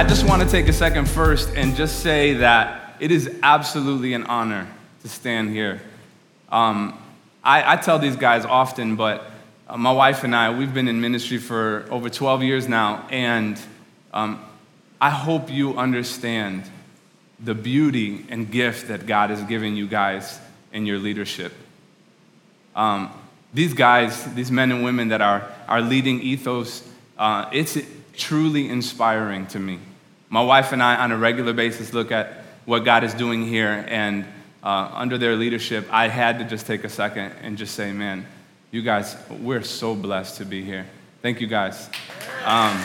I just want to take a second first and just say that it is absolutely an honor to stand here. Um, I, I, tell these guys often, but uh, my wife and I, we've been in ministry for over 12 years now, and um, I hope you understand the beauty and gift that God has given you guys in your leadership. Um, these guys, these men and women that are, are leading ethos, uh, it's truly inspiring to me. My wife and I, on a regular basis, look at what God is doing here, and uh, under their leadership, I had to just take a second and just say, man, you guys, we're so blessed to be here. Thank you guys. Um,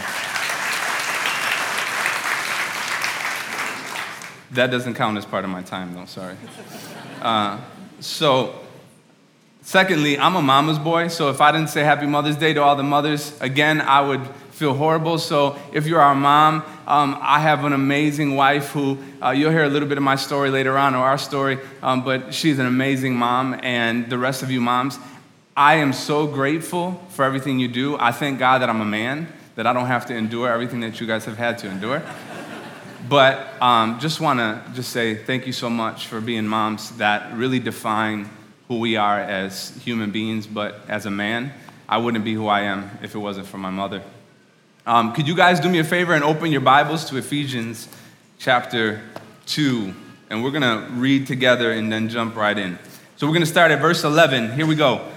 that doesn't count as part of my time, though, sorry. Uh, so, secondly, I'm a mama's boy, so if I didn't say Happy Mother's Day to all the mothers, again, I would feel horrible. So if you're our mom, um, I have an amazing wife who uh, you'll hear a little bit of my story later on, or our story, um, but she's an amazing mom, and the rest of you moms. I am so grateful for everything you do. I thank God that I'm a man, that I don't have to endure everything that you guys have had to endure. but um, just want to just say thank you so much for being moms that really define who we are as human beings, but as a man, I wouldn't be who I am if it wasn't for my mother. Um, could you guys do me a favor and open your Bibles to Ephesians chapter 2? And we're going to read together and then jump right in. So we're going to start at verse 11. Here we go.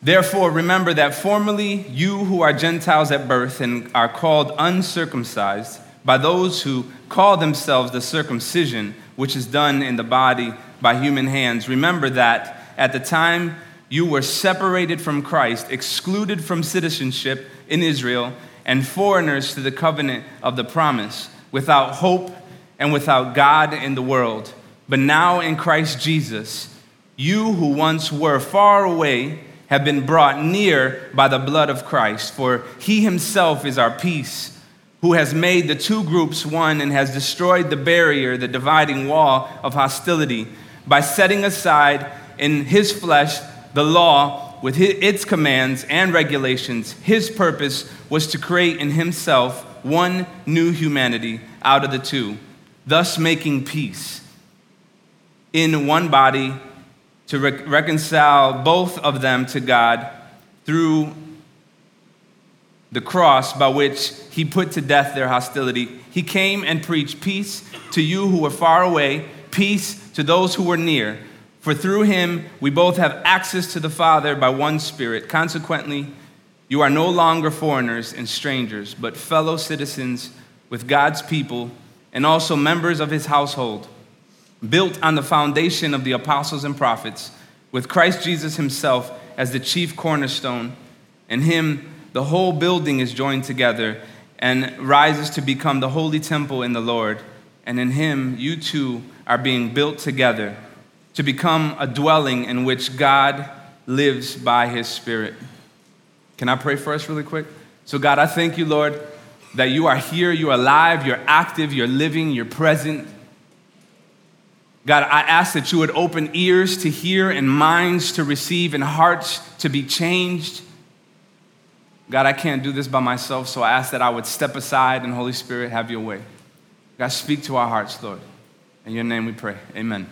Therefore, remember that formerly you who are Gentiles at birth and are called uncircumcised by those who call themselves the circumcision, which is done in the body by human hands, remember that at the time you were separated from Christ, excluded from citizenship in Israel and foreigners to the covenant of the promise, without hope and without God in the world. But now in Christ Jesus, you who once were far away have been brought near by the blood of Christ, for he himself is our peace, who has made the two groups one and has destroyed the barrier, the dividing wall of hostility, by setting aside in his flesh the law with its commands and regulations, his purpose was to create in himself one new humanity out of the two, thus making peace in one body to re- reconcile both of them to God through the cross by which he put to death their hostility. He came and preached peace to you who were far away, peace to those who were near. For through him we both have access to the Father by one Spirit. Consequently, you are no longer foreigners and strangers, but fellow citizens with God's people and also members of his household, built on the foundation of the apostles and prophets, with Christ Jesus himself as the chief cornerstone. In him, the whole building is joined together and rises to become the holy temple in the Lord. And in him, you too are being built together to become a dwelling in which God lives by his Spirit. Can I pray for us really quick? So, God, I thank you, Lord, that you are here, you're alive, you're active, you're living, you're present. God, I ask that you would open ears to hear and minds to receive and hearts to be changed. God, I can't do this by myself, so I ask that I would step aside and Holy Spirit have your way. God, speak to our hearts, Lord. In your name we pray. Amen.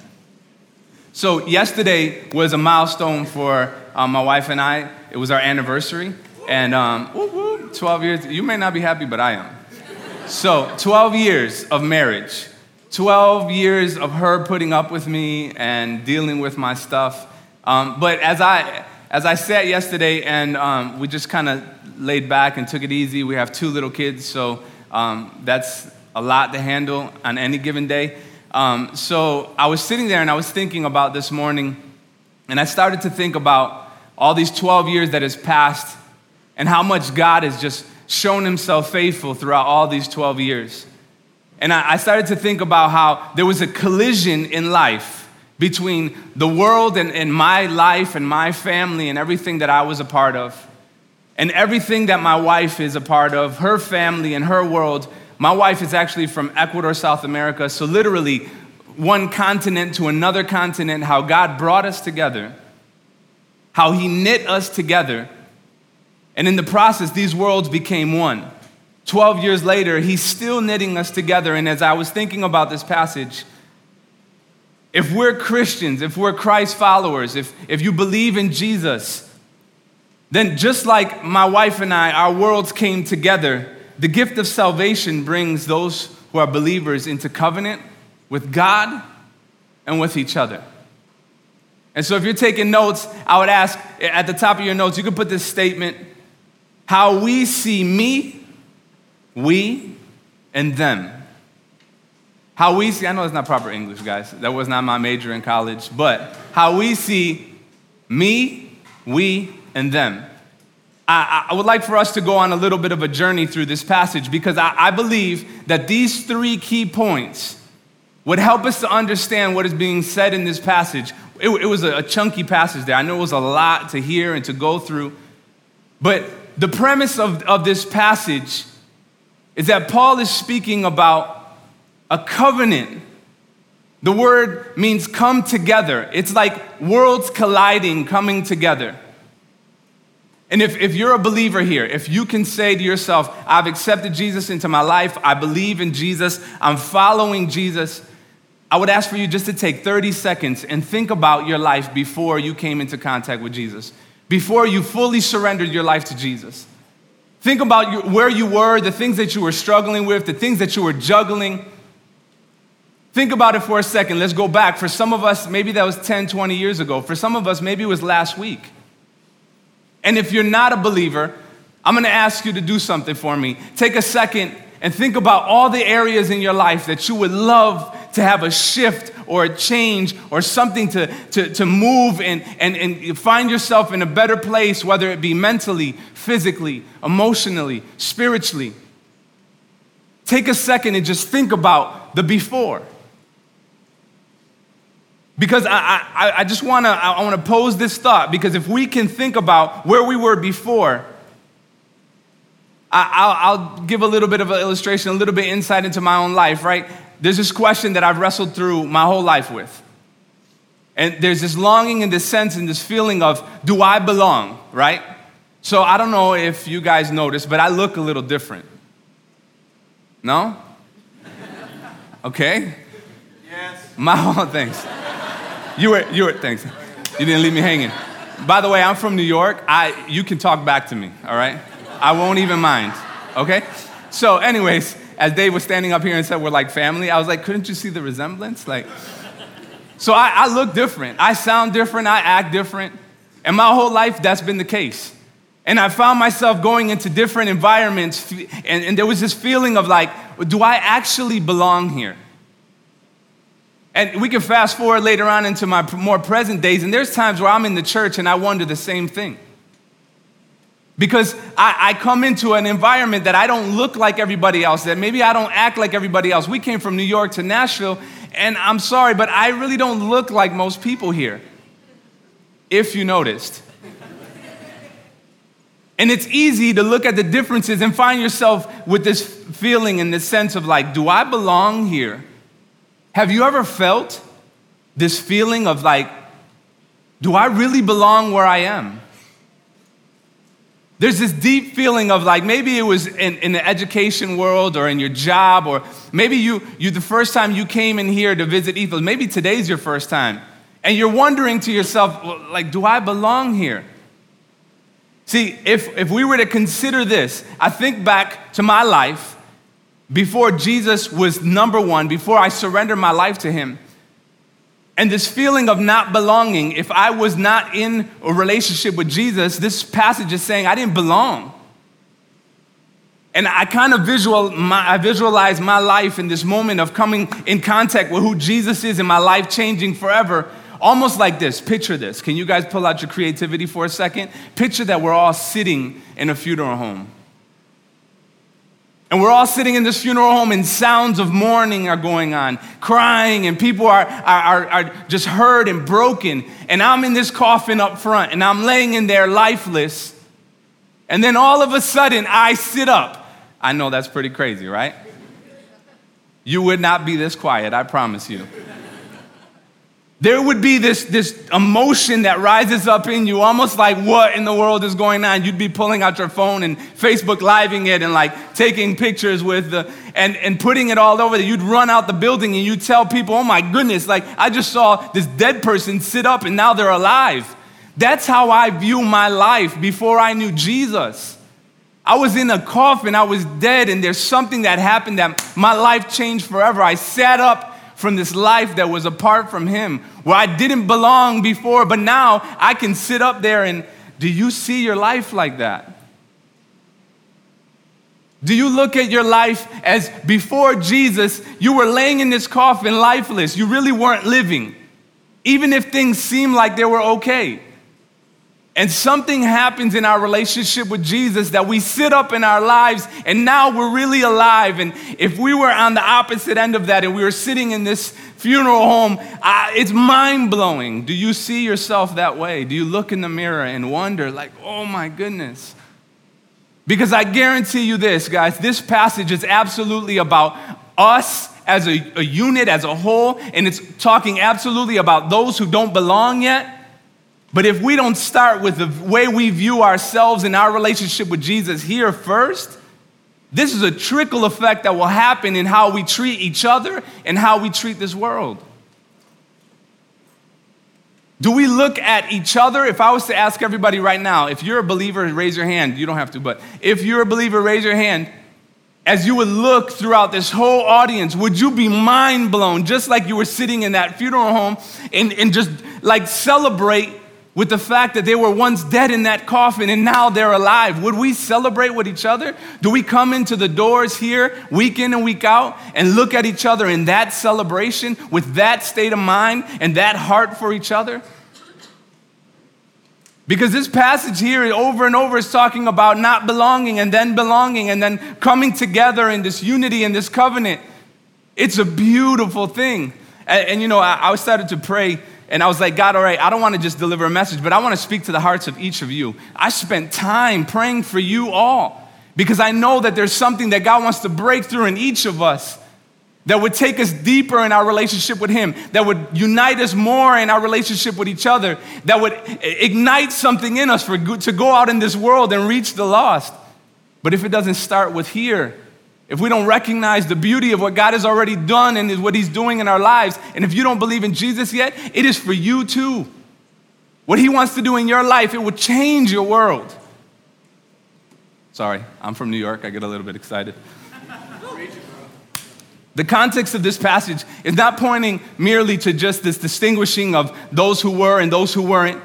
So, yesterday was a milestone for um, my wife and I. It was our anniversary. And um, 12 years, you may not be happy, but I am. So, 12 years of marriage, 12 years of her putting up with me and dealing with my stuff. Um, but as I, as I sat yesterday and um, we just kind of laid back and took it easy, we have two little kids, so um, that's a lot to handle on any given day. Um, so I was sitting there and I was thinking about this morning, and I started to think about all these 12 years that has passed and how much God has just shown himself faithful throughout all these 12 years. And I, I started to think about how there was a collision in life between the world and, and my life and my family and everything that I was a part of, and everything that my wife is a part of, her family and her world my wife is actually from Ecuador, South America, so literally one continent to another continent, how God brought us together, how He knit us together. And in the process, these worlds became one. 12 years later, he's still knitting us together. And as I was thinking about this passage, if we're Christians, if we're Christ followers, if, if you believe in Jesus, then just like my wife and I, our worlds came together, the gift of salvation brings those who are believers into covenant with God and with each other. And so if you're taking notes, I would ask at the top of your notes, you could put this statement how we see me, we, and them. How we see, I know it's not proper English, guys. That was not my major in college, but how we see me, we, and them. I, I, would like for us to go on a little bit of a journey through this passage because I, I believe that these three key points would help us to understand what is being said in this passage. It, it was a, a chunky passage there. I know it was a lot to hear and to go through. But the premise of, of this passage is that Paul is speaking about a covenant. The word means come together. It's like worlds colliding, coming together. And if, if you're a believer here, if you can say to yourself, I've accepted Jesus into my life, I believe in Jesus, I'm following Jesus, I would ask for you just to take 30 seconds and think about your life before you came into contact with Jesus, before you fully surrendered your life to Jesus. Think about your, where you were, the things that you were struggling with, the things that you were juggling. Think about it for a second. Let's go back. For some of us, maybe that was 10, 20 years ago. For some of us, maybe it was last week. And if you're not a believer, I'm gonna ask you to do something for me. Take a second and think about all the areas in your life that you would love to have a shift or a change or something to, to, to move and, and, and find yourself in a better place, whether it be mentally, physically, emotionally, spiritually. Take a second and just think about the before. Because I, I, I just wanna, I wanna pose this thought because if we can think about where we were before, I, will I'll give a little bit of an illustration, a little bit insight into my own life, right? There's this question that I've wrestled through my whole life with. And there's this longing and this sense and this feeling of, do I belong, right? So I don't know if you guys noticed, but I look a little different. No? Okay? Yes. My whole things. You were, you were, thanks. You didn't leave me hanging. By the way, I'm from New York. I, you can talk back to me, all right? I won't even mind, okay? So, anyways, as Dave was standing up here and said we're like family, I was like, couldn't you see the resemblance? Like, so I, I look different. I sound different. I act different. And my whole life, that's been the case. And I found myself going into different environments, and, and there was this feeling of like, do I actually belong here? And we can fast forward later on into my more present days, and there's times where I'm in the church and I wonder the same thing. Because I, I, come into an environment that I don't look like everybody else, that maybe I don't act like everybody else. We came from New York to Nashville, and I'm sorry, but I really don't look like most people here, if you noticed. and it's easy to look at the differences and find yourself with this feeling and this sense of like, do I belong here? Have you ever felt this feeling of like, do I really belong where I am? There's this deep feeling of like maybe it was in, in, the education world or in your job, or maybe you, you the first time you came in here to visit Ethos, maybe today's your first time. And you're wondering to yourself, like, do I belong here? See, if, if we were to consider this, I think back to my life before Jesus was number one, before I surrendered my life to Him. And this feeling of not belonging, if I was not in a relationship with Jesus, this passage is saying I didn't belong. And I kind of visual, my, I visualize my life in this moment of coming in contact with who Jesus is and my life changing forever, almost like this. Picture this. Can you guys pull out your creativity for a second? Picture that we're all sitting in a funeral home. And we're all sitting in this funeral home, and sounds of mourning are going on, crying, and people are, are, are, just hurt and broken. And I'm in this coffin up front, and I'm laying in there lifeless. And then all of a sudden, I sit up. I know that's pretty crazy, right? You would not be this quiet, I promise you. There would be this, this emotion that rises up in you, almost like what in the world is going on? You'd be pulling out your phone and Facebook living it and like taking pictures with the, and, and putting it all over there. You'd run out the building and you'd tell people, oh my goodness, like I just saw this dead person sit up and now they're alive. That's how I view my life before I knew Jesus. I was in a coffin, I was dead, and there's something that happened that my life changed forever. I sat up from this life that was apart from Him, where I didn't belong before, but now I can sit up there and do you see your life like that? Do you look at your life as before Jesus, you were laying in this coffin lifeless? You really weren't living, even if things seemed like they were okay. And something happens in our relationship with Jesus that we sit up in our lives and now we're really alive. And if we were on the opposite end of that and we were sitting in this funeral home, uh, it's mind blowing. Do you see yourself that way? Do you look in the mirror and wonder, like, oh my goodness? Because I guarantee you this, guys, this passage is absolutely about us as a, a unit, as a whole, and it's talking absolutely about those who don't belong yet but if we don't start with the way we view ourselves and our relationship with Jesus here first, this is a trickle effect that will happen in how we treat each other and how we treat this world. Do we look at each other? If I was to ask everybody right now, if you're a believer, raise your hand. You don't have to, but if you're a believer, raise your hand. As you would look throughout this whole audience, would you be mind blown, just like you were sitting in that funeral home and, and just like celebrate with the fact that they were once dead in that coffin and now they're alive? Would we celebrate with each other? Do we come into the doors here week in and week out and look at each other in that celebration with that state of mind and that heart for each other? Because this passage here over and over is talking about not belonging and then belonging and then coming together in this unity and this covenant. It's a beautiful thing. And, and you know, I, I started to pray and I was like, God, all right, I don't want to just deliver a message, but I want to speak to the hearts of each of you. I spent time praying for you all because I know that there's something that God wants to break through in each of us that would take us deeper in our relationship with Him, that would unite us more in our relationship with each other, that would ignite something in us for, to go out in this world and reach the lost. But if it doesn't start with here, if we don't recognize the beauty of what God has already done and what He's doing in our lives, and if you don't believe in Jesus yet, it is for you too. What He wants to do in your life, it will change your world. Sorry, I'm from New York. I get a little bit excited. The context of this passage is not pointing merely to just this distinguishing of those who were and those who weren't.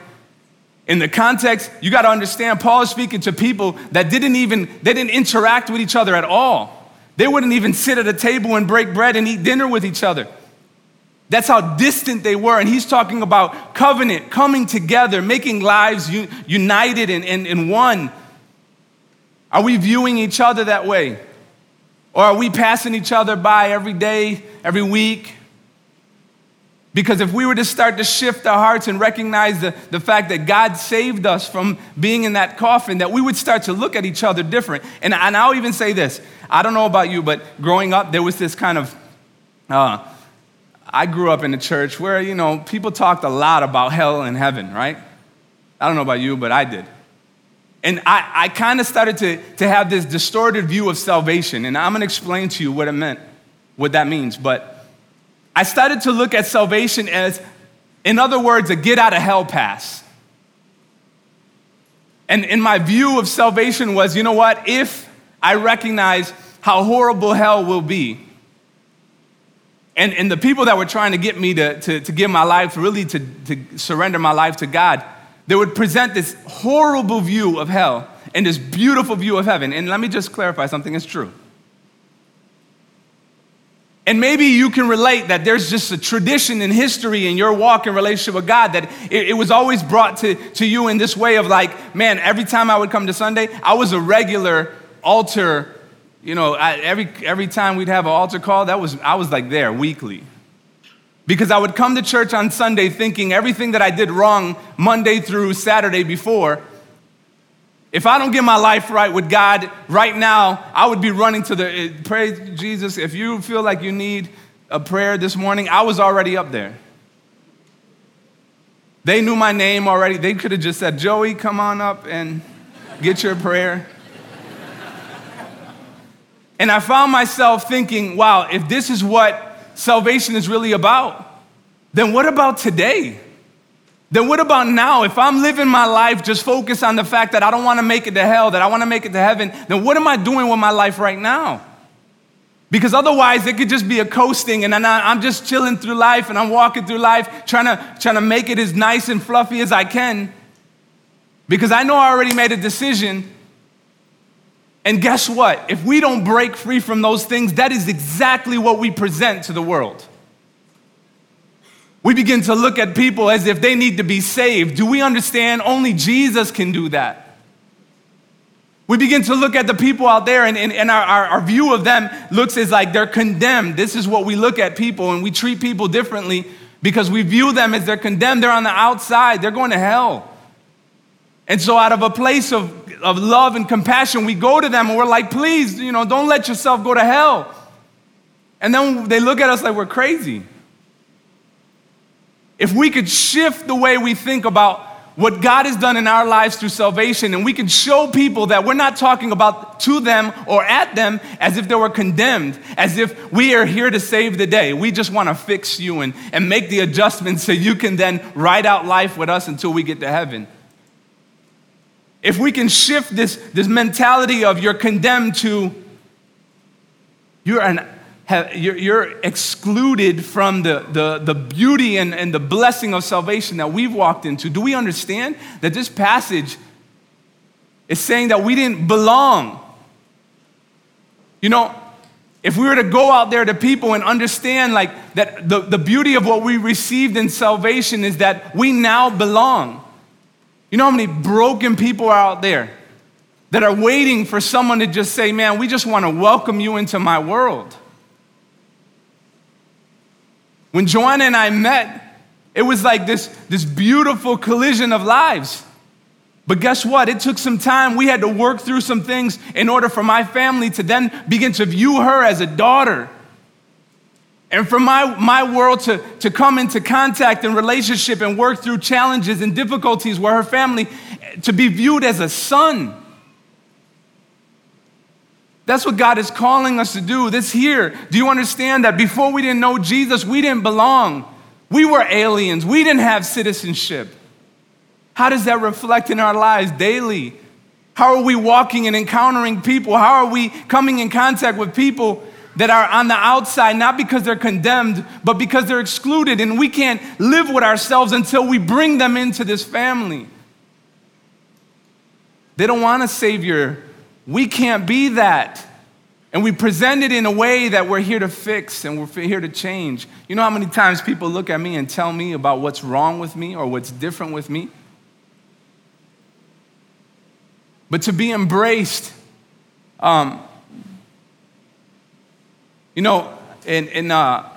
In the context, you got to understand Paul is speaking to people that didn't even they didn't interact with each other at all. They wouldn't even sit at a table and break bread and eat dinner with each other. That's how distant they were. And he's talking about covenant, coming together, making lives united and, and, and one. Are we viewing each other that way? Or are we passing each other by every day, every week? Because if we were to start to shift our hearts and recognize the, the fact that God saved us from being in that coffin, that we would start to look at each other different. And, and I'll even say this I don't know about you, but growing up, there was this kind of, uh, I grew up in a church where, you know, people talked a lot about hell and heaven, right? I don't know about you, but I did. And I, I kind of started to, to have this distorted view of salvation. And I'm going to explain to you what it meant, what that means. But I started to look at salvation as, in other words, a get out of hell pass. And in my view of salvation was, you know what? If I recognize how horrible hell will be. And, and the people that were trying to get me to, to, to give my life, really to, to surrender my life to God, they would present this horrible view of hell and this beautiful view of heaven. And let me just clarify something, it's true. And maybe you can relate that there's just a tradition in history in your walk and relationship with God that it, it, was always brought to, to you in this way of like, man, every time I would come to Sunday, I was a regular altar, you know, I, every, every time we'd have an altar call, that was, I was like there weekly. Because I would come to church on Sunday thinking everything that I did wrong Monday through Saturday before, if I don't get my life right with God right now, I would be running to the, eh, pray Jesus, if you feel like you need a prayer this morning, I was already up there. They knew my name already. They could have just said, Joey, come on up and get your prayer. And I found myself thinking, wow, if this is what salvation is really about, then what about today? Then what about now? If I'm living my life just focused on the fact that I don't want to make it to hell, that I want to make it to heaven, then what am I doing with my life right now? Because otherwise, it could just be a coasting, and I'm just chilling through life and I'm walking through life trying to, trying to make it as nice and fluffy as I can. Because I know I already made a decision. And guess what? If we don't break free from those things, that is exactly what we present to the world. We begin to look at people as if they need to be saved. Do we understand only Jesus can do that? We begin to look at the people out there, and, and, and our, our, our, view of them looks as like they're condemned. This is what we look at people, and we treat people differently because we view them as they're condemned. They're on the outside, they're going to hell. And so, out of a place of, of love and compassion, we go to them and we're like, please, you know, don't let yourself go to hell. And then they look at us like we're crazy. If we could shift the way we think about what God has done in our lives through salvation, and we can show people that we're not talking about to them or at them as if they were condemned, as if we are here to save the day. We just want to fix you and, and make the adjustments so you can then ride out life with us until we get to heaven. If we can shift this, this mentality of you're condemned to you're an have, you're, you're, excluded from the, the, the beauty and, and the blessing of salvation that we've walked into. Do we understand that this passage is saying that we didn't belong? You know, if we were to go out there to people and understand like that the, the beauty of what we received in salvation is that we now belong. You know how many broken people are out there that are waiting for someone to just say, Man, we just want to welcome you into my world. When Joanna and I met, it was like this, this beautiful collision of lives. But guess what? It took some time. We had to work through some things in order for my family to then begin to view her as a daughter. And for my, my world to, to come into contact and relationship and work through challenges and difficulties where her family eh, to be viewed as a son. That's what God is calling us to do. This here. Do you understand that before we didn't know Jesus, we didn't belong? We were aliens. We didn't have citizenship. How does that reflect in our lives daily? How are we walking and encountering people? How are we coming in contact with people that are on the outside, not because they're condemned, but because they're excluded, and we can't live with ourselves until we bring them into this family? They don't want a savior we can't be that. And we present it in a way that we're here to fix and we're here to change. You know how many times people look at me and tell me about what's wrong with me or what's different with me? But to be embraced, um, you know, in, in uh,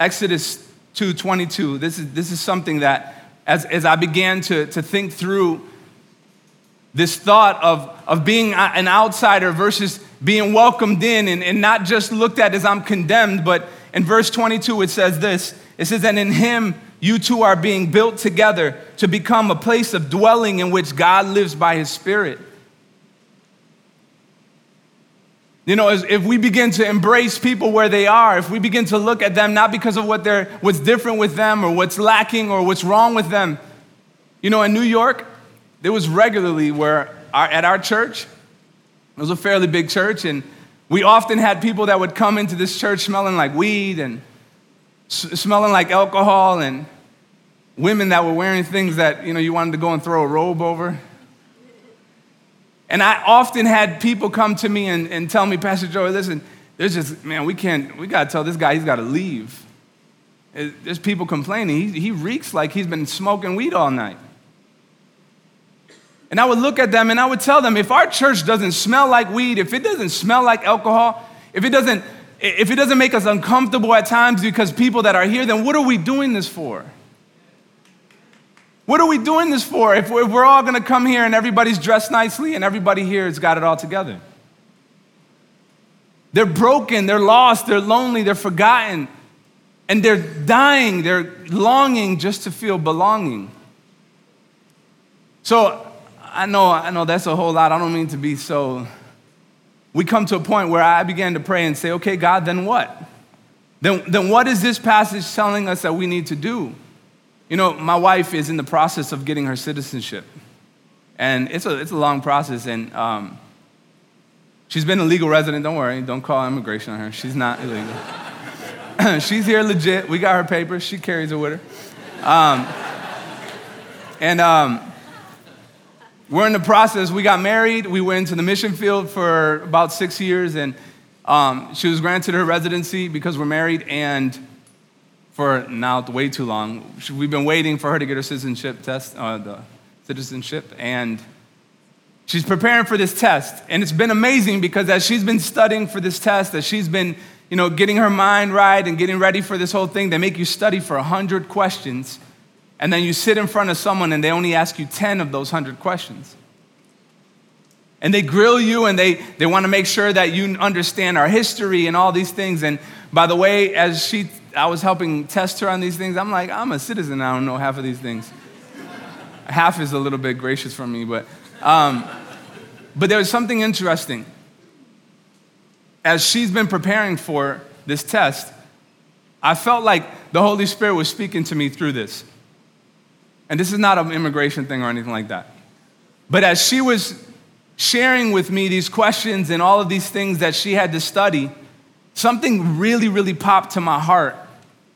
Exodus 2.22, this is, this is something that as, as I began to, to think through this thought of, of being an outsider versus being welcomed in and, and not just looked at as I'm condemned, but in verse 22 it says this it says, And in him you too are being built together to become a place of dwelling in which God lives by his Spirit. You know, if we begin to embrace people where they are, if we begin to look at them not because of what they're, what's different with them or what's lacking or what's wrong with them. You know, in New York, there was regularly where our, at our church, it was a fairly big church, and we often had people that would come into this church smelling like weed and s- smelling like alcohol, and women that were wearing things that you know you wanted to go and throw a robe over. And I often had people come to me and, and tell me, Pastor Joey, listen, there's just, man, we can't, we gotta tell this guy he's gotta leave. There's people complaining. He, he reeks like he's been smoking weed all night. And I would look at them and I would tell them if our church doesn't smell like weed, if it doesn't smell like alcohol, if it doesn't, if it doesn't make us uncomfortable at times because people that are here, then what are we doing this for? What are we doing this for if we're all gonna come here and everybody's dressed nicely and everybody here has got it all together? They're broken, they're lost, they're lonely, they're forgotten, and they're dying, they're longing just to feel belonging. So I know, I know that's a whole lot. I don't mean to be so. We come to a point where I began to pray and say, okay, God, then what? Then, then what is this passage telling us that we need to do? You know, my wife is in the process of getting her citizenship. And it's a, it's a long process. And um, she's been a legal resident. Don't worry, don't call immigration on her. She's not illegal. she's here legit. We got her papers. She carries it with her. Um, and um, we're in the process. We got married. We went into the mission field for about six years. And um, she was granted her residency because we're married. And for now way too long. We've been waiting for her to get her citizenship test, uh, the citizenship, and she's preparing for this test. And it's been amazing because as she's been studying for this test, as she's been, you know, getting her mind right and getting ready for this whole thing, they make you study for 100 questions. And then you sit in front of someone and they only ask you 10 of those 100 questions. And they grill you and they, they want to make sure that you understand our history and all these things. And by the way, as she I was helping test her on these things. I'm like, I'm a citizen. I don't know half of these things. half is a little bit gracious from me, but, um, but there was something interesting. As she's been preparing for this test, I felt like the Holy Spirit was speaking to me through this. And this is not an immigration thing or anything like that. But as she was sharing with me these questions and all of these things that she had to study, something really, really popped to my heart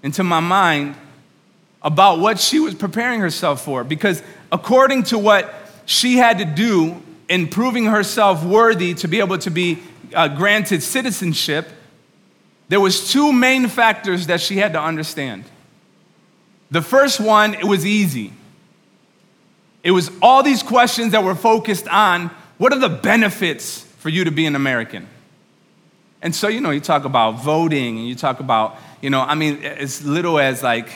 and to my mind about what she was preparing herself for. Because according to what she had to do in proving herself worthy to be able to be uh, granted citizenship, there was two main factors that she had to understand. The first one, it was easy. It was all these questions that were focused on what are the benefits for you to be an American? And so, you know, you talk about voting and you talk about you know, I mean, as little as like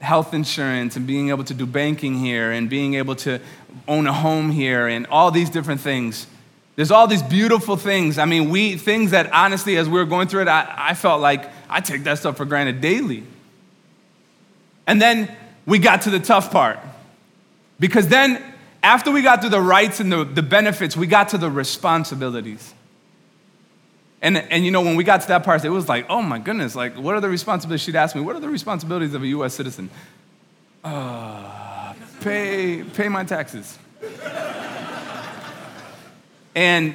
health insurance and being able to do banking here and being able to own a home here and all these different things. There's all these beautiful things. I mean, we things that honestly, as we were going through it, I, I felt like I take that stuff for granted daily. And then we got to the tough part. Because then, after we got to the rights and the, the benefits, we got to the responsibilities. And, and you know, when we got to that part, it was like, oh my goodness, like, what are the responsibilities? She'd ask me, what are the responsibilities of a US citizen? Uh, pay, pay my taxes. and,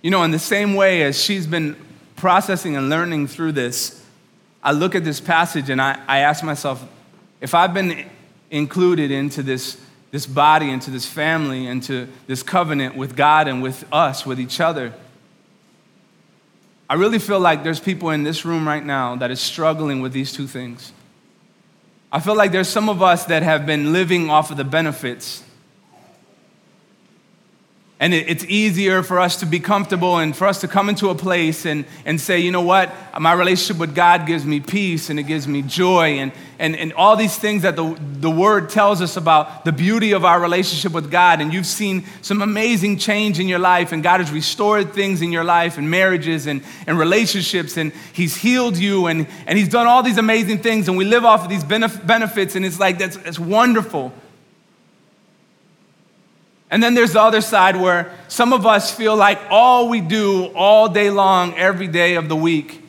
you know, in the same way as she's been processing and learning through this, I look at this passage and I, I ask myself, if I've been included into this, this body, into this family, into this covenant with God and with us, with each other, I really feel like there's people in this room right now that is struggling with these two things. I feel like there's some of us that have been living off of the benefits and it's easier for us to be comfortable and for us to come into a place and, and say, you know what, my relationship with God gives me peace and it gives me joy and, and, and all these things that the, the Word tells us about the beauty of our relationship with God. And you've seen some amazing change in your life, and God has restored things in your life and marriages and, and relationships, and He's healed you and, and He's done all these amazing things. And we live off of these benef- benefits, and it's like, that's, that's wonderful. And then there's the other side where some of us feel like all we do all day long, every day of the week,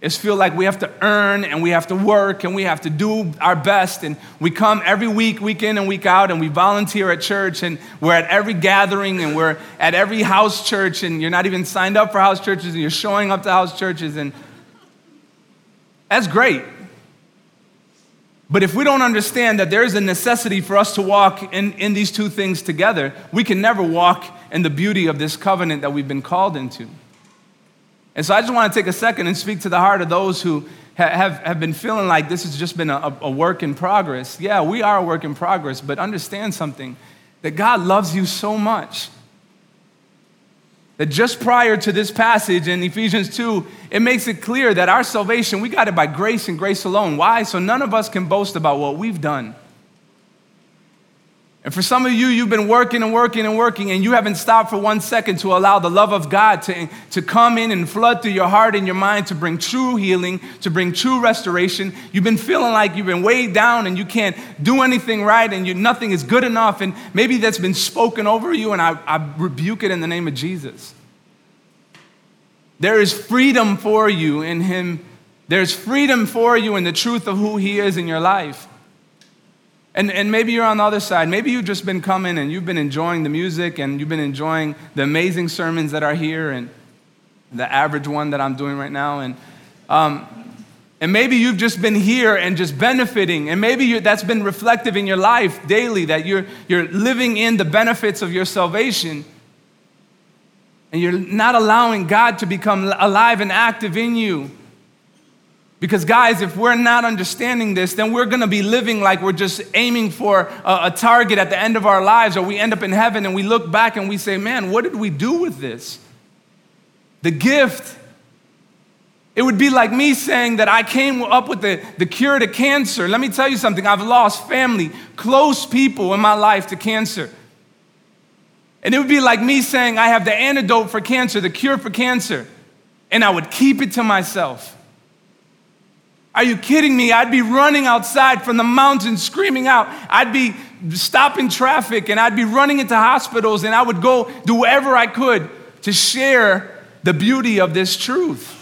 is feel like we have to earn and we have to work and we have to do our best. And we come every week, week in and week out, and we volunteer at church and we're at every gathering and we're at every house church, and you're not even signed up for house churches and you're showing up to house churches. And that's great. But if we don't understand that there is a necessity for us to walk in, in these two things together, we can never walk in the beauty of this covenant that we've been called into. And so I just want to take a second and speak to the heart of those who ha- have, have been feeling like this has just been a, a work in progress. Yeah, we are a work in progress, but understand something that God loves you so much that just prior to this passage in Ephesians 2, it makes it clear that our salvation, we got it by grace and grace alone. Why? So none of us can boast about what we've done. And for some of you, you've been working and working and working, and you haven't stopped for one second to allow the love of God to, to come in and flood through your heart and your mind to bring true healing, to bring true restoration. You've been feeling like you've been weighed down and you can't do anything right and you, nothing is good enough. And maybe that's been spoken over you, and I, I rebuke it in the name of Jesus. There is freedom for you in Him, there's freedom for you in the truth of who He is in your life. And, and maybe you're on the other side. Maybe you've just been coming and you've been enjoying the music and you've been enjoying the amazing sermons that are here and the average one that I'm doing right now. And, um, and maybe you've just been here and just benefiting. And maybe that's been reflective in your life daily, that you're, you're living in the benefits of your salvation. And you're not allowing God to become alive and active in you. Because, guys, if we're not understanding this, then we're gonna be living like we're just aiming for a, a, target at the end of our lives, or we end up in heaven and we look back and we say, man, what did we do with this? The gift. It would be like me saying that I came up with the, the cure to cancer. Let me tell you something I've lost family, close people in my life to cancer. And it would be like me saying I have the antidote for cancer, the cure for cancer, and I would keep it to myself. Are you kidding me? I'd be running outside from the mountains screaming out. I'd be stopping traffic and I'd be running into hospitals and I would go do whatever I could to share the beauty of this truth.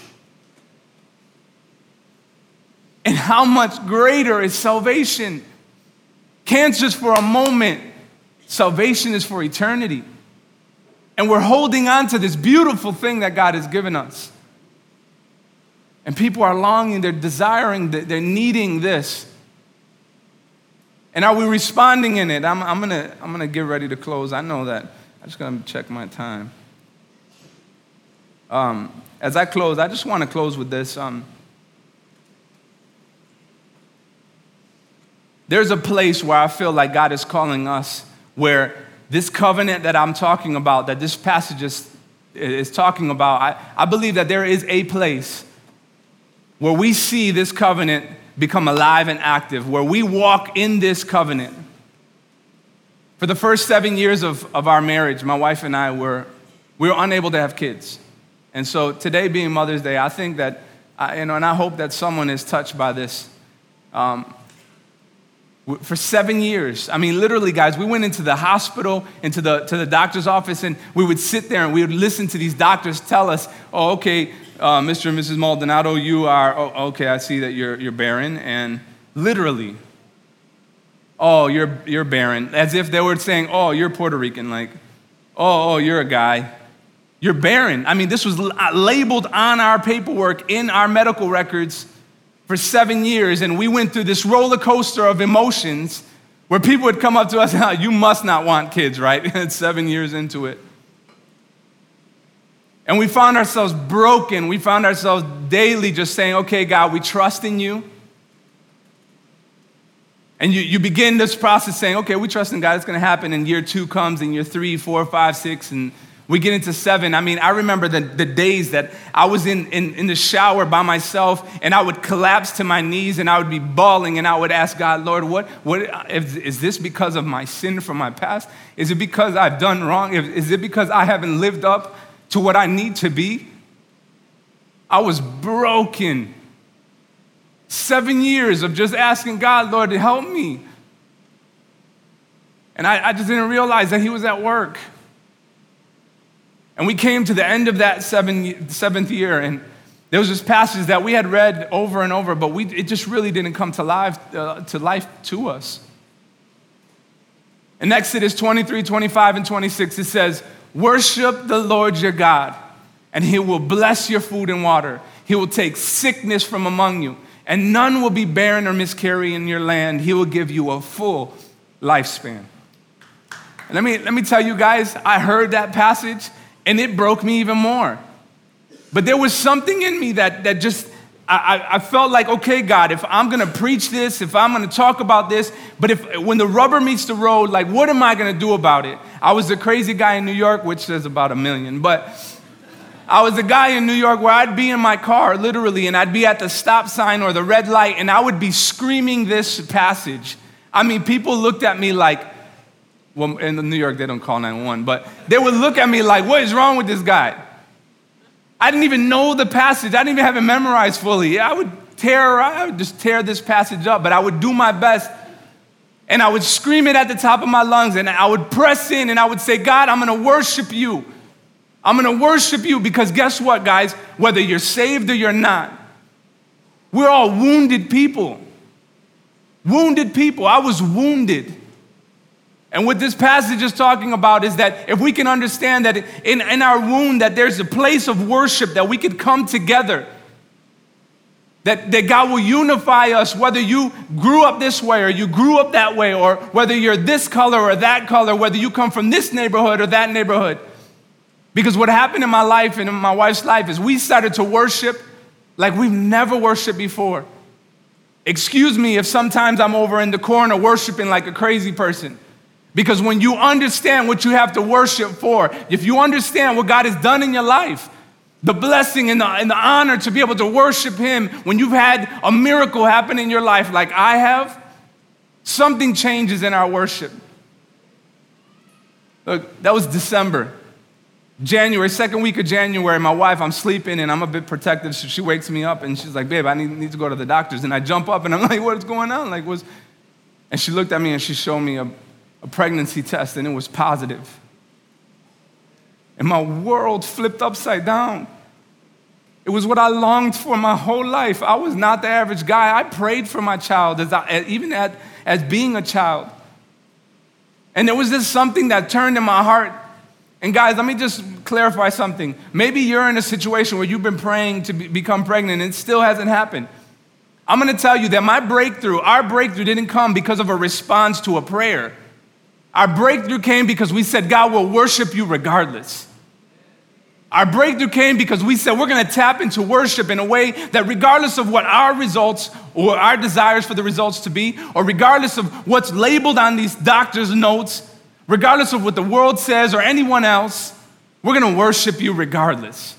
And how much greater is salvation? Cancer's for a moment, salvation is for eternity. And we're holding on to this beautiful thing that God has given us. And people are longing, they're desiring, they're needing this. And are we responding in it? I'm, I'm, gonna, I'm gonna get ready to close. I know that. I'm just gonna check my time. Um, as I close, I just wanna close with this. Um, there's a place where I feel like God is calling us where this covenant that I'm talking about, that this passage is, is talking about, I, I believe that there is a place where we see this covenant become alive and active, where we walk in this covenant. For the first seven years of, of our marriage, my wife and I were, we were unable to have kids. And so today being Mother's Day, I think that, I, you know, and I hope that someone is touched by this. Um, for seven years. I mean, literally, guys, we went into the hospital, into the, to the doctor's office, and we would sit there and we would listen to these doctors tell us, oh, okay, uh, Mr. and Mrs. Maldonado, you are, oh, okay, I see that you're, you're barren. And literally, oh, you're, you're barren. As if they were saying, oh, you're Puerto Rican. Like, oh, oh, you're a guy. You're barren. I mean, this was uh, labeled on our paperwork in our medical records for seven years. And we went through this roller coaster of emotions where people would come up to us, oh, you must not want kids, right? seven years into it. And we found ourselves broken. We found ourselves daily just saying, okay, God, we trust in you. And you, you begin this process saying, okay, we trust in God, it's gonna happen. And year two comes, and year three, four, five, six, and we get into seven. I mean, I remember the, the days that I was in, in, in the shower by myself and I would collapse to my knees and I would be bawling and I would ask God, Lord, what, what is, is this because of my sin from my past? Is it because I've done wrong? Is it because I haven't lived up to what I need to be. I was broken. Seven years of just asking God, Lord, to help me. And I, I just didn't realize that He was at work. And we came to the end of that seven, seventh year, and there was this passage that we had read over and over, but we, it just really didn't come to life, uh, to life to us. In Exodus 23, 25, and 26, it says, Worship the Lord your God, and he will bless your food and water. He will take sickness from among you, and none will be barren or miscarry in your land. He will give you a full lifespan. Let me, let me tell you guys, I heard that passage and it broke me even more. But there was something in me that, that just I, I, felt like, okay, God, if I'm gonna preach this, if I'm gonna talk about this, but if when the rubber meets the road, like, what am I gonna do about it? I was the crazy guy in New York, which says about a million, but I was the guy in New York where I'd be in my car, literally, and I'd be at the stop sign or the red light, and I would be screaming this passage. I mean, people looked at me like, Well, in New York, they don't call 911, but they would look at me like, what is wrong with this guy? I didn't even know the passage. I didn't even have it memorized fully. I would tear, I would just tear this passage up, but I would do my best and I would scream it at the top of my lungs and I would press in and I would say, God, I'm gonna worship you. I'm gonna worship you because guess what, guys? Whether you're saved or you're not, we're all wounded people. Wounded people. I was wounded. And what this passage is talking about is that if we can understand that in, in our wound that there's a place of worship that we could come together that, that God will unify us, whether you grew up this way or you grew up that way, or whether you're this color or that color, whether you come from this neighborhood or that neighborhood. Because what happened in my life and in my wife's life is we started to worship like we've never worshiped before. Excuse me if sometimes I'm over in the corner worshiping like a crazy person. Because when you understand what you have to worship for, if you understand what God has done in your life, the blessing and the, and the honor to be able to worship Him when you've had a miracle happen in your life, like I have, something changes in our worship. Look, that was December. January, second week of January, my wife, I'm sleeping and I'm a bit protective. So she wakes me up and she's like, babe, I need, need to go to the doctor's. And I jump up and I'm like, what's going on? Like, what's... And she looked at me and she showed me a, a pregnancy test and it was positive and my world flipped upside down. It was what I longed for my whole life. I was not the average guy. I prayed for my child, as I, even at, as being a child. And there was just something that turned in my heart. And guys, let me just clarify something. Maybe you're in a situation where you've been praying to be, become pregnant and it still hasn't happened. I'm gonna tell you that my breakthrough, our breakthrough, didn't come because of a response to a prayer. Our breakthrough came because we said, God will worship you regardless. Our breakthrough came because we said we're going to tap into worship in a way that, regardless of what our results or our desires for the results to be, or regardless of what's labeled on these doctor's notes, regardless of what the world says or anyone else, we're going to worship you regardless.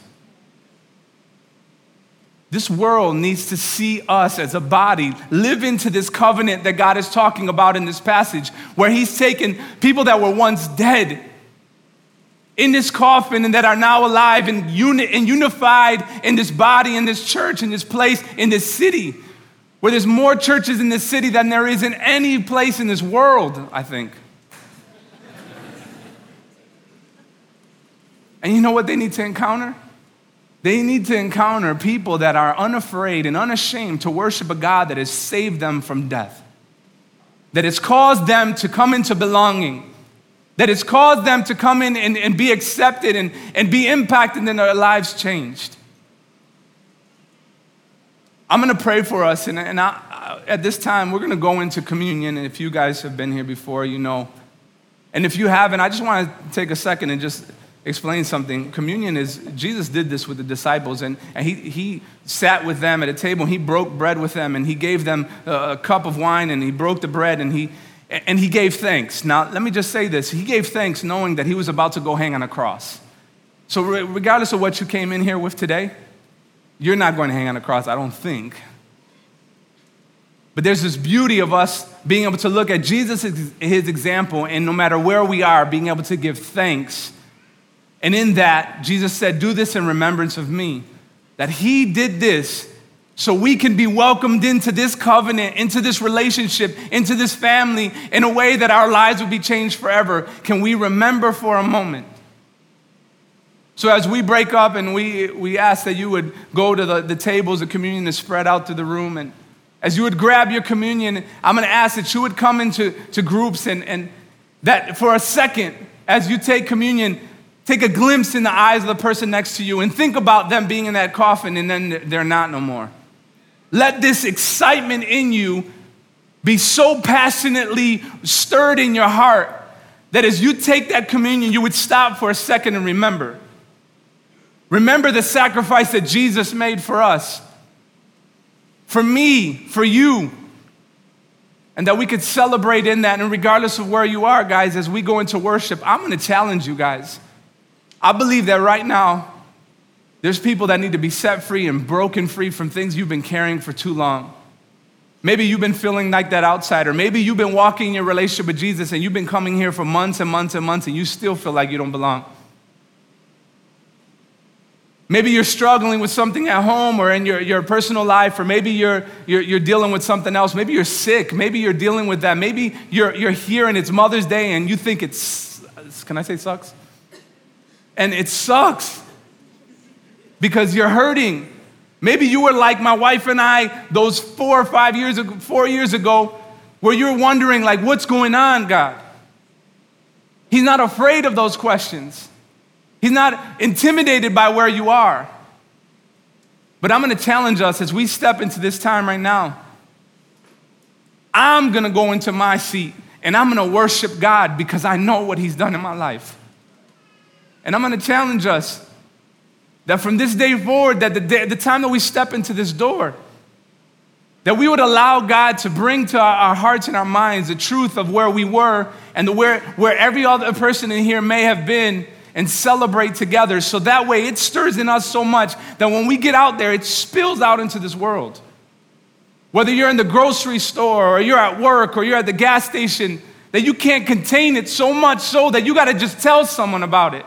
This world needs to see us as a body live into this covenant that God is talking about in this passage, where He's taken people that were once dead in this coffin and that are now alive and, uni- and unified in this body, in this church, in this place, in this city, where there's more churches in this city than there is in any place in this world, I think. and you know what they need to encounter? They need to encounter people that are unafraid and unashamed to worship a God that has saved them from death, that has caused them to come into belonging that has caused them to come in and, and be accepted and, and be impacted and their lives changed. I'm going to pray for us, and, and I, at this time, we're going to go into communion. And if you guys have been here before, you know. And if you haven't, I just want to take a second and just explain something. Communion is, Jesus did this with the disciples, and, and he, he sat with them at a table, and he broke bread with them, and he gave them a, a cup of wine, and he broke the bread, and he, and he gave thanks. Now, let me just say this he gave thanks knowing that he was about to go hang on a cross. So, regardless of what you came in here with today, you're not going to hang on a cross, I don't think. But there's this beauty of us being able to look at Jesus, his example, and no matter where we are, being able to give thanks. And in that, Jesus said, Do this in remembrance of me. That he did this so we can be welcomed into this covenant, into this relationship, into this family in a way that our lives will be changed forever. Can we remember for a moment? So, as we break up and we, we ask that you would go to the, the tables, the communion is spread out to the room, and as you would grab your communion, I'm gonna ask that you would come into two groups and, and that for a second, as you take communion, take a glimpse in the eyes of the person next to you and think about them being in that coffin and then they're not no more. Let this excitement in you be so passionately stirred in your heart that as you take that communion, you would stop for a second and remember. Remember the sacrifice that Jesus made for us, for me, for you, and that we could celebrate in that. And regardless of where you are, guys, as we go into worship, I'm gonna challenge you guys. I believe that right now, there's people that need to be set free and broken free from things you've been carrying for too long. Maybe you've been feeling like that outsider. Maybe you've been walking your relationship with Jesus and you've been coming here for months and months and months and you still feel like you don't belong. Maybe you're struggling with something at home or in your, your personal life, or maybe you're, you're, you're dealing with something else. Maybe you're sick. Maybe you're dealing with that. Maybe you're, you're here and it's Mother's Day and you think it's, can I say sucks? And it sucks because you're hurting. Maybe you were like my wife and I those four or five years ago, four years ago, where you're wondering, like, what's going on, God? He's not afraid of those questions. He's not intimidated by where you are. But I'm going to challenge us as we step into this time right now. I'm going to go into my seat and I'm going to worship God because I know what He's done in my life. And I'm going to challenge us that from this day forward, that the, day, the time that we step into this door, that we would allow God to bring to our, our hearts and our minds the truth of where we were and the where, where every other person in here may have been and celebrate together. So that way it stirs in us so much that when we get out there, it spills out into this world. Whether you're in the grocery store or you're at work or you're at the gas station, that you can't contain it so much so that you got to just tell someone about it.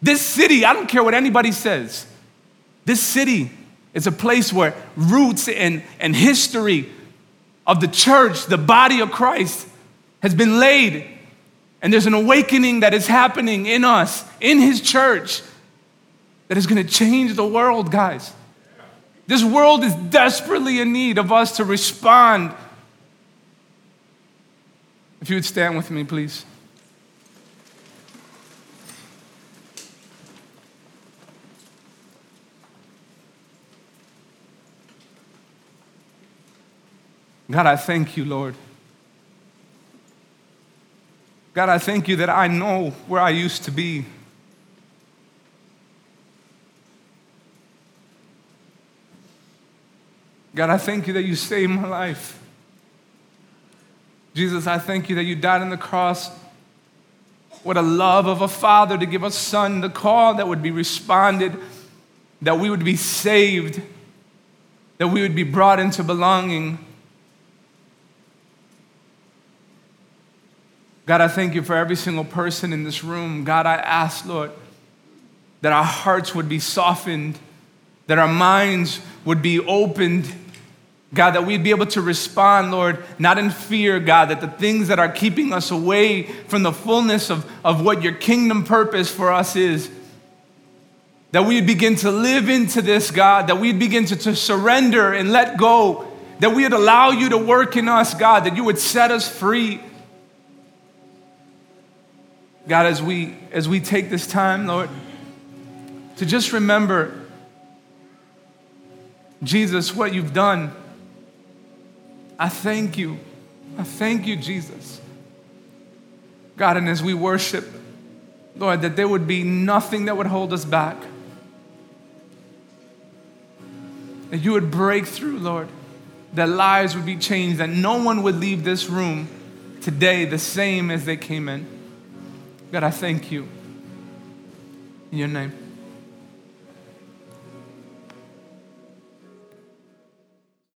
This city, I don't care what anybody says, this city is a place where roots and, and history of the church, the body of Christ, has been laid. And there's an awakening that is happening in us, in His church, that is going to change the world, guys. This world is desperately in need of us to respond. If you would stand with me, please. God, I thank you, Lord. God, I thank you that I know where I used to be. God, I thank you that you saved my life. Jesus, I thank you that you died on the cross. What a love of a father to give a son the call that would be responded, that we would be saved, that we would be brought into belonging. God, I thank you for every single person in this room. God, I ask, Lord, that our hearts would be softened, that our minds would be opened. God, that we'd be able to respond, Lord, not in fear, God, that the things that are keeping us away from the fullness of, of what your kingdom purpose for us is, that we'd begin to live into this, God, that we'd begin to, to surrender and let go, that we'd allow you to work in us, God, that you would set us free. God, as we, as we take this time, Lord, to just remember, Jesus, what you've done. I thank you. I thank you, Jesus. God, and as we worship, Lord, that there would be nothing that would hold us back. That you would break through, Lord. That lives would be changed. That no one would leave this room today the same as they came in. God, I thank you. In your name.